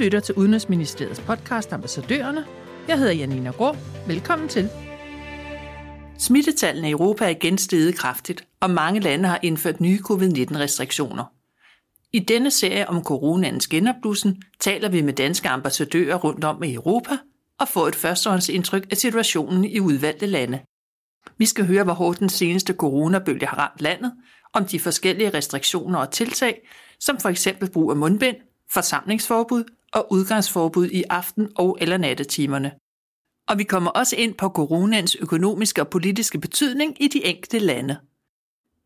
lytter til Udenrigsministeriets podcast Ambassadørerne. Jeg hedder Janina Grå. Velkommen til. Smittetallene i Europa er igen steget kraftigt, og mange lande har indført nye covid-19-restriktioner. I denne serie om coronaens genopblussen taler vi med danske ambassadører rundt om i Europa og får et førstehåndsindtryk af situationen i udvalgte lande. Vi skal høre, hvor hårdt den seneste coronabølge har ramt landet, om de forskellige restriktioner og tiltag, som for eksempel brug af mundbind, forsamlingsforbud og udgangsforbud i aften- og eller nattetimerne. Og vi kommer også ind på coronaens økonomiske og politiske betydning i de enkelte lande.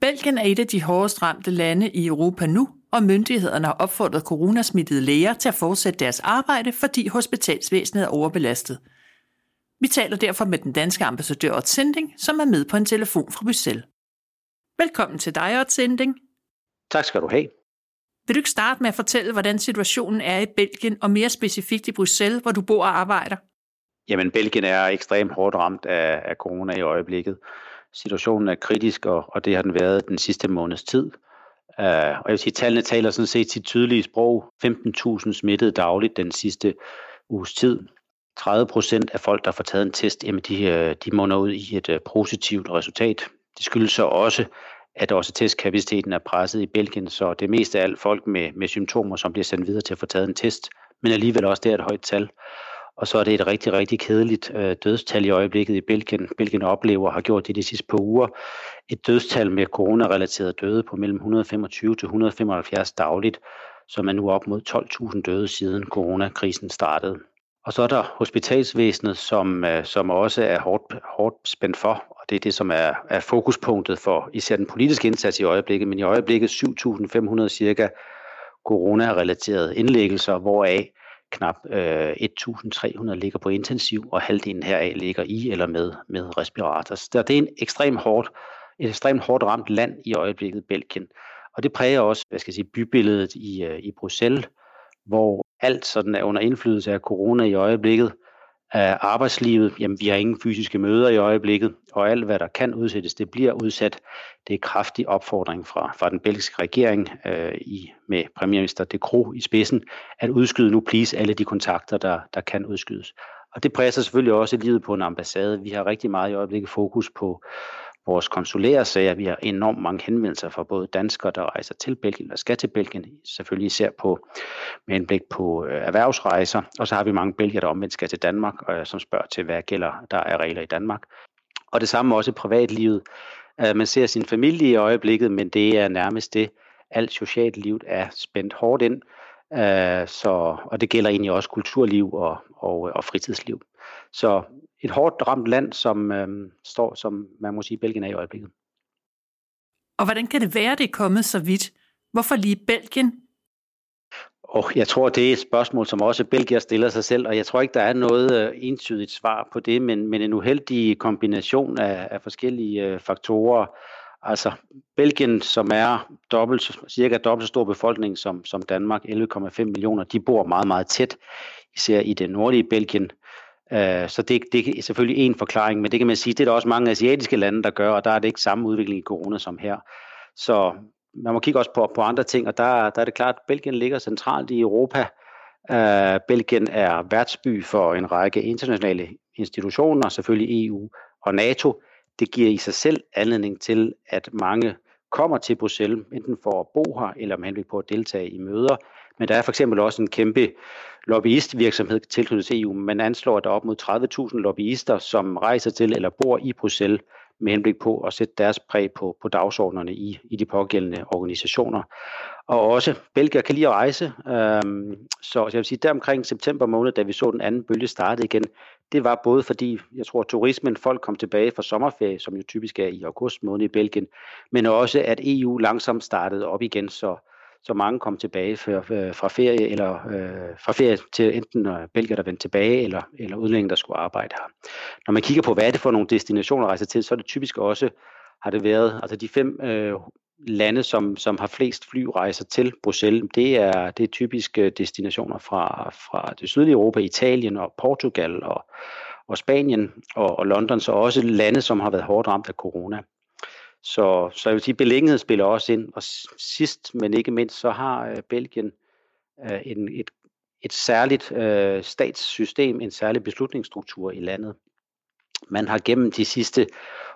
Belgien er et af de hårdest ramte lande i Europa nu, og myndighederne har opfordret coronasmittede læger til at fortsætte deres arbejde, fordi hospitalsvæsenet er overbelastet. Vi taler derfor med den danske ambassadør Ott Sending, som er med på en telefon fra Bruxelles. Velkommen til dig, Ott Sending. Tak skal du have. Vil du ikke starte med at fortælle, hvordan situationen er i Belgien, og mere specifikt i Bruxelles, hvor du bor og arbejder? Jamen, Belgien er ekstremt hårdt ramt af, af corona i øjeblikket. Situationen er kritisk, og, og det har den været den sidste måneds tid. Uh, og jeg vil sige, tallene taler sådan set sit tydelige sprog. 15.000 smittede dagligt den sidste uges tid. 30 procent af folk, der får taget en test, jamen de, øh, de munder ud i et uh, positivt resultat. Det skyldes så også, at også testkapaciteten er presset i Belgien, så det meste af alt folk med, med symptomer, som bliver sendt videre til at få taget en test, men alligevel også det er et højt tal. Og så er det et rigtig, rigtig kedeligt øh, dødstal i øjeblikket i Belgien. Belgien oplever har gjort det de sidste par uger. Et dødstal med coronarelateret døde på mellem 125 til 175 dagligt, som er nu op mod 12.000 døde siden coronakrisen startede. Og så er der hospitalsvæsenet, som, øh, som også er hårdt, hårdt spændt for, og det er det, som er, er fokuspunktet for især den politiske indsats i øjeblikket, men i øjeblikket 7.500 cirka corona-relaterede indlæggelser, hvoraf knap øh, 1.300 ligger på intensiv, og halvdelen heraf ligger i eller med, med respirator. Så det er en ekstremt hårdt, et ekstremt hårdt ramt land i øjeblikket, Belgien. Og det præger også hvad skal jeg sige, bybilledet i, øh, i Bruxelles, hvor alt sådan er under indflydelse af corona i øjeblikket. Af arbejdslivet, jamen vi har ingen fysiske møder i øjeblikket, og alt hvad der kan udsættes, det bliver udsat. Det er kraftig opfordring fra, fra den belgiske regering øh, i, med premierminister De Croo i spidsen, at udskyde nu please alle de kontakter, der, der kan udskydes. Og det presser selvfølgelig også livet på en ambassade. Vi har rigtig meget i øjeblikket fokus på vores konsulære sager. Vi har enormt mange henvendelser fra både danskere, der rejser til Belgien og skal til Belgien, selvfølgelig især på, med henblik på øh, erhvervsrejser. Og så har vi mange belgier, der omvendt skal til Danmark, og som spørger til, hvad gælder der er regler i Danmark. Og det samme også i privatlivet. Øh, man ser sin familie i øjeblikket, men det er nærmest det. Alt socialt liv er spændt hårdt ind, øh, så, og det gælder egentlig også kulturliv og, og, øh, og fritidsliv. Så et hårdt ramt land, som øh, står, som man må sige, Belgien er i øjeblikket. Og hvordan kan det være, det er kommet så vidt? Hvorfor lige Belgien? Og jeg tror, det er et spørgsmål, som også Belgier stiller sig selv, og jeg tror ikke, der er noget øh, entydigt svar på det, men, men en uheldig kombination af, af forskellige øh, faktorer. Altså Belgien, som er dobbelt, cirka dobbelt så stor befolkning som, som Danmark, 11,5 millioner, de bor meget, meget tæt, især i det nordlige Belgien. Øh, så det, det er selvfølgelig en forklaring, men det kan man sige, det er der også mange asiatiske lande, der gør, og der er det ikke samme udvikling i corona som her. Så man må kigge også på, på andre ting, og der, der er det klart, at Belgien ligger centralt i Europa. Uh, Belgien er værtsby for en række internationale institutioner, selvfølgelig EU og NATO. Det giver i sig selv anledning til, at mange kommer til Bruxelles, enten for at bo her, eller med henblik på at deltage i møder. Men der er for eksempel også en kæmpe lobbyistvirksomhed tilknyttet til EU. Man anslår, at der er op mod 30.000 lobbyister, som rejser til eller bor i Bruxelles med henblik på at sætte deres præg på, på dagsordnerne i, i de pågældende organisationer. Og også Belgier kan lige rejse, øhm, så jeg vil sige, der omkring september måned, da vi så den anden bølge starte igen, det var både fordi, jeg tror, turismen, folk kom tilbage fra sommerferie, som jo typisk er i august måned i Belgien, men også at EU langsomt startede op igen, så så mange kom tilbage øh, fra ferie eller øh, fra ferie til enten øh, Belgier, der vendte tilbage, eller, eller udlændinge, der skulle arbejde her. Når man kigger på, hvad er det for nogle destinationer at rejse til, så er det typisk også, har det været, altså de fem øh, lande, som, som har flest flyrejser til Bruxelles, det er, det er typisk øh, destinationer fra, fra det sydlige Europa, Italien og Portugal og, og Spanien og, og London, så også lande, som har været hårdt ramt af corona. Så, så jeg vil sige, beliggenhed spiller også ind. Og sidst, men ikke mindst, så har øh, Belgien øh, en, et, et særligt øh, statssystem, en særlig beslutningsstruktur i landet. Man har gennem de sidste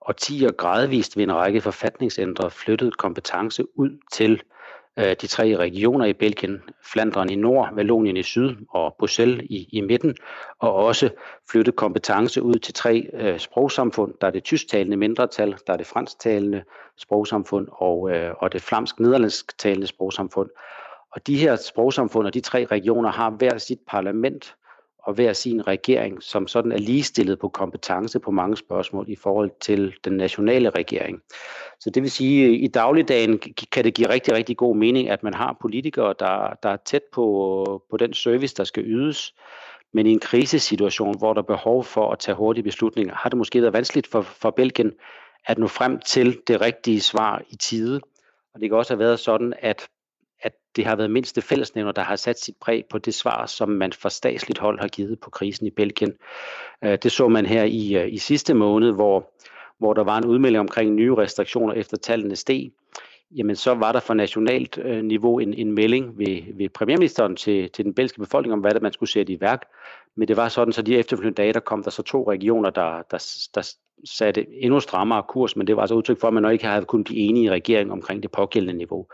årtier gradvist ved en række forfatningsændre flyttet kompetence ud til øh, Øh, de tre regioner i Belgien, Flandern i nord, Vallonien i syd og Bruxelles i, i midten, og også flyttet kompetence ud til tre øh, sprogsamfund. Der er det tysktalende mindretal, der er det fransktalende sprogsamfund og, øh, og det flamsk-nederlandsktalende sprogsamfund. Og de her sprogsamfund og de tre regioner har hver sit parlament og hver sin regering, som sådan er ligestillet på kompetence på mange spørgsmål i forhold til den nationale regering. Så det vil sige, at i dagligdagen kan det give rigtig, rigtig god mening, at man har politikere, der, der er tæt på, på den service, der skal ydes. Men i en krisesituation, hvor der er behov for at tage hurtige beslutninger, har det måske været vanskeligt for, for Belgien at nå frem til det rigtige svar i tide. Og det kan også have været sådan, at at det har været mindste fællesnævner, der har sat sit præg på det svar, som man fra statsligt hold har givet på krisen i Belgien. Øh, det så man her i, øh, i sidste måned, hvor, hvor der var en udmelding omkring nye restriktioner efter tallene steg. Jamen så var der fra nationalt øh, niveau en, en melding ved, ved premierministeren til, til den belgiske befolkning om, hvad det man skulle sætte i værk. Men det var sådan, så de efterfølgende dage, der kom der så to regioner, der, der, der satte endnu strammere kurs, men det var altså udtryk for, at man ikke havde kunnet blive enige i regeringen omkring det pågældende niveau.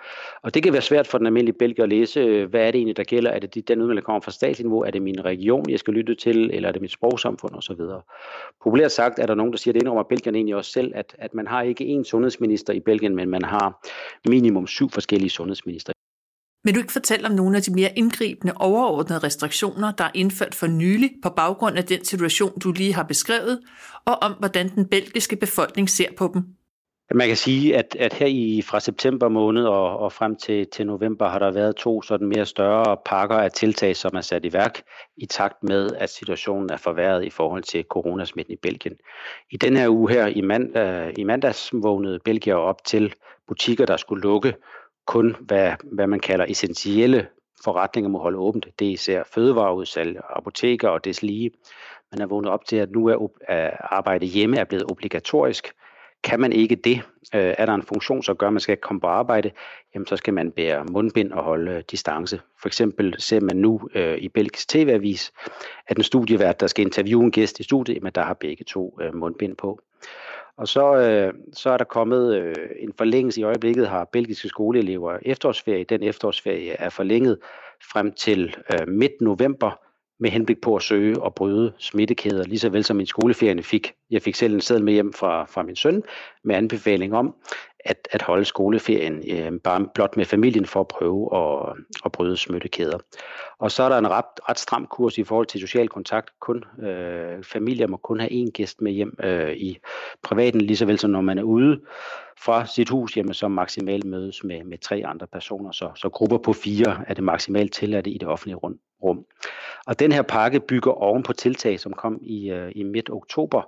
Og det kan være svært for den almindelige belgier at læse, hvad er det egentlig, der gælder? Er det den udmelding, der kommer fra statsniveau? Er det min region, jeg skal lytte til? Eller er det mit sprogsamfund osv.? Populært sagt er der nogen, der siger, at det indrømmer belgierne egentlig også selv, at, at man har ikke én sundhedsminister i Belgien, men man har minimum syv forskellige sundhedsminister. Vil du ikke fortælle om nogle af de mere indgribende overordnede restriktioner, der er indført for nylig på baggrund af den situation, du lige har beskrevet, og om hvordan den belgiske befolkning ser på dem? Man kan sige, at, at her i fra september måned og, og frem til, til november har der været to sådan mere større pakker af tiltag, som er sat i værk i takt med, at situationen er forværret i forhold til coronasmitten i Belgien. I den her uge her i, mand, øh, i mandags vågnede Belgier op til butikker, der skulle lukke, kun hvad, hvad man kalder essentielle forretninger må holde åbent. Det er især fødevareudsalg, apoteker og deslige. Man er vågnet op til, at nu er arbejde hjemme er blevet obligatorisk. Kan man ikke det, øh, er der en funktion, så gør, at man skal komme på arbejde, jamen så skal man bære mundbind og holde distance. For eksempel ser man nu øh, i Belgisk TV-avis, at en studievært, der skal interviewe en gæst i studiet, jamen der har begge to øh, mundbind på. Og så, øh, så er der kommet øh, en forlængelse. I øjeblikket har belgiske skoleelever efterårsferie. Den efterårsferie er forlænget frem til øh, midt november med henblik på at søge og bryde smittekæder, lige så vel som min skoleferie fik. Jeg fik selv en seddel med hjem fra, fra min søn med anbefaling om at, at holde skoleferien øh, bare blot med familien for at prøve at, at bryde smittekæder. Og så er der en ret, ret stram kurs i forhold til social kontakt. Kun øh, familier må kun have én gæst med hjem øh, i privaten, lige så vel som når man er ude fra sit hus, hjemme, så maksimalt mødes med, med tre andre personer. Så, så grupper på fire er det maksimalt tilladte i det offentlige rum rum. Og den her pakke bygger oven på tiltag, som kom i, øh, i midt oktober,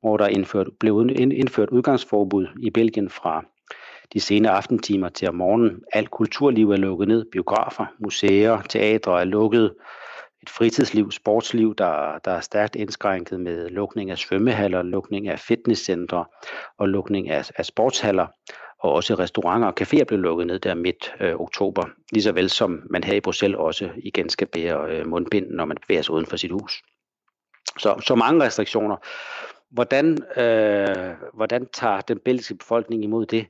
hvor der indført, blev indført udgangsforbud i Belgien fra de sene aftentimer til om morgenen. Alt kulturliv er lukket ned. Biografer, museer, teatre er lukket. Et fritidsliv, sportsliv, der, der er stærkt indskrænket med lukning af svømmehaller, lukning af fitnesscentre og lukning af, af sportshaller og også restauranter og caféer blev lukket ned der midt øh, oktober, lige så vel som man her i Bruxelles også igen skal bære øh, mundbind, når man bevæger sig uden for sit hus. Så, så mange restriktioner. Hvordan, øh, hvordan tager den belgiske befolkning imod det?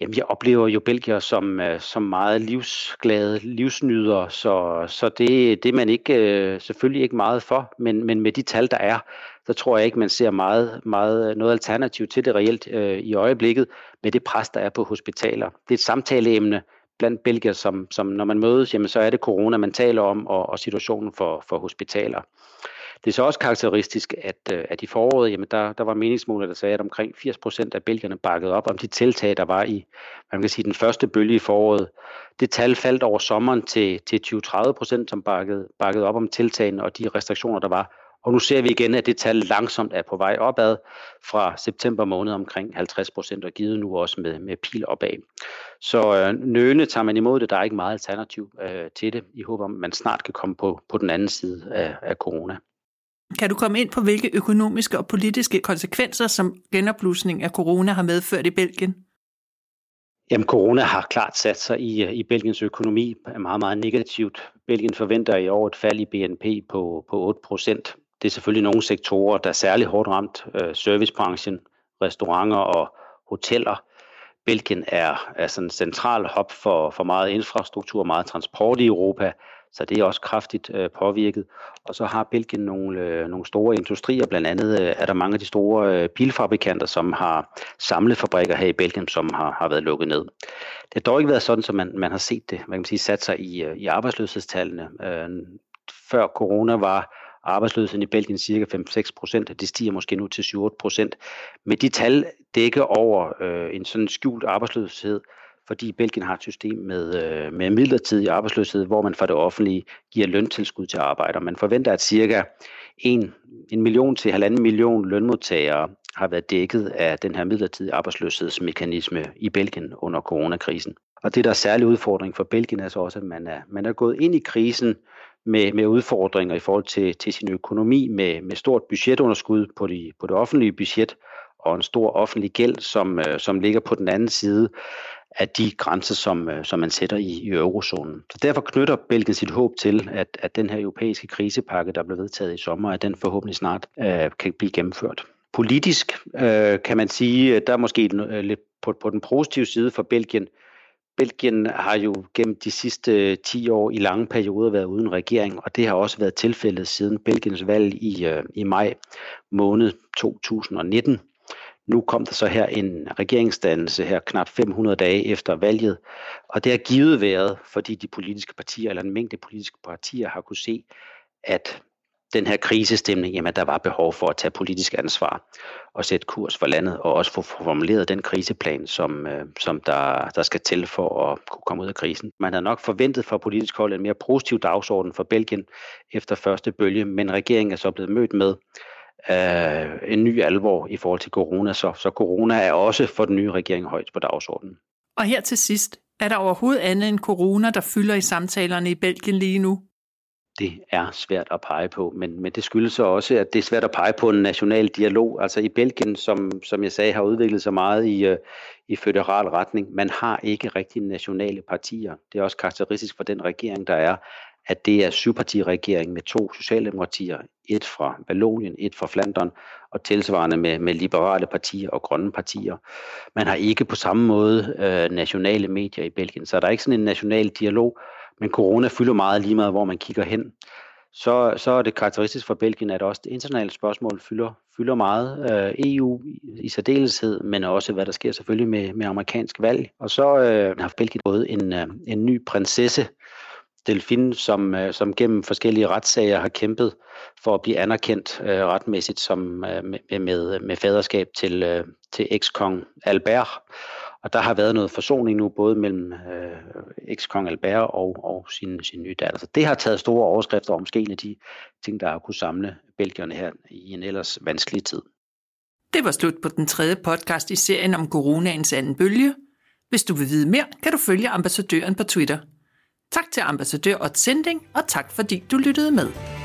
Jamen, jeg oplever jo Belgier som, øh, som meget livsglade, livsnyder, så, så det, det er man ikke, øh, selvfølgelig ikke meget for, men, men med de tal, der er, så tror jeg ikke, man ser meget, meget øh, noget alternativ til det reelt øh, i øjeblikket med det pres, der er på hospitaler. Det er et samtaleemne blandt Belgier, som, som når man mødes, jamen, så er det corona, man taler om, og, og situationen for, for hospitaler. Det er så også karakteristisk, at, øh, at i foråret, jamen der, der var meningsmåler, der sagde, at omkring 80 procent af belgierne bakkede op om de tiltag, der var i man kan sige, den første bølge i foråret. Det tal faldt over sommeren til, til 20-30 procent, som bakkede, bakkede op om tiltagene og de restriktioner, der var. Og nu ser vi igen, at det tal langsomt er på vej opad fra september måned omkring 50 procent, og givet nu også med, med pil opad. Så øh, nøgne tager man imod det. Der er ikke meget alternativ øh, til det. I håber, man snart kan komme på, på den anden side af, af corona. Kan du komme ind på, hvilke økonomiske og politiske konsekvenser, som genopblusning af corona har medført i Belgien? Jamen, corona har klart sat sig i, i Belgiens økonomi meget, meget negativt. Belgien forventer i år et fald i BNP på, på 8 procent. Det er selvfølgelig nogle sektorer, der er særlig hårdt ramt. Øh, servicebranchen, restauranter og hoteller. Belgien er, er sådan en central hop for, for meget infrastruktur, meget transport i Europa, så det er også kraftigt øh, påvirket. Og så har Belgien nogle, øh, nogle store industrier, blandt andet øh, er der mange af de store øh, bilfabrikanter, som har samlefabrikker her i Belgien, som har, har været lukket ned. Det har dog ikke været sådan, som man, man har set det, man kan sige, sat sig i, øh, i arbejdsløshedstallene. Øh, før corona var arbejdsløsheden i Belgien cirka 5-6 procent, det stiger måske nu til 7-8 procent. Men de tal dækker over øh, en sådan skjult arbejdsløshed, fordi Belgien har et system med, øh, med midlertidig arbejdsløshed, hvor man fra det offentlige giver løntilskud til arbejder. Man forventer, at cirka 1, en million til halvanden million lønmodtagere har været dækket af den her midlertidige arbejdsløshedsmekanisme i Belgien under coronakrisen. Og det, der er særlig udfordring for Belgien, er så også, at man er, man er gået ind i krisen med, med udfordringer i forhold til, til sin økonomi, med, med stort budgetunderskud på, de, på det offentlige budget, og en stor offentlig gæld, som, øh, som ligger på den anden side af de grænser, som, øh, som man sætter i, i eurozonen. Så derfor knytter Belgien sit håb til, at, at den her europæiske krisepakke, der blev vedtaget i sommer, at den forhåbentlig snart øh, kan blive gennemført. Politisk øh, kan man sige, øh, der er måske øh, lidt på, på den positive side for Belgien. Belgien har jo gennem de sidste øh, 10 år i lange perioder været uden regering, og det har også været tilfældet siden Belgiens valg i, øh, i maj måned 2019. Nu kom der så her en regeringsdannelse her knap 500 dage efter valget, og det har givet været, fordi de politiske partier, eller en mængde politiske partier, har kunne se, at den her krisestemning, jamen der var behov for at tage politisk ansvar og sætte kurs for landet, og også få formuleret den kriseplan, som, øh, som der, der skal til for at kunne komme ud af krisen. Man havde nok forventet fra politisk hold en mere positiv dagsorden for Belgien efter første bølge, men regeringen er så blevet mødt med, øh, en ny alvor i forhold til corona, så, så corona er også for den nye regering højt på dagsordenen. Og her til sidst, er der overhovedet andet end corona, der fylder i samtalerne i Belgien lige nu? Det er svært at pege på, men, men det skyldes så også, at det er svært at pege på en national dialog. Altså i Belgien, som, som jeg sagde, har udviklet sig meget i, uh, i federal retning. Man har ikke rigtig nationale partier. Det er også karakteristisk for den regering, der er, at det er syvpartiregering med to socialdemokratier, et fra Vallonien, et fra Flandern, og tilsvarende med, med liberale partier og grønne partier. Man har ikke på samme måde øh, nationale medier i Belgien, så der er ikke sådan en national dialog, men corona fylder meget lige meget, hvor man kigger hen. Så, så er det karakteristisk for Belgien, at også det internationale spørgsmål fylder, fylder meget. Øh, EU i særdeleshed, men også hvad der sker selvfølgelig med, med amerikansk valg. Og så øh, har Belgien fået en, øh, en ny prinsesse, Delfin, som, øh, som gennem forskellige retssager har kæmpet for at blive anerkendt øh, retmæssigt som, øh, med, med, med faderskab til, øh, til ekskong Albert. Og der har været noget forsoning nu, både mellem øh, ekskong Albert og, og sin, sin nye datter. Så det har taget store overskrifter om skeen af de ting, der har kunne samle belgierne her i en ellers vanskelig tid. Det var slut på den tredje podcast i serien om coronaens anden bølge. Hvis du vil vide mere, kan du følge ambassadøren på Twitter – Tak til ambassadør og Sending, og tak fordi du lyttede med.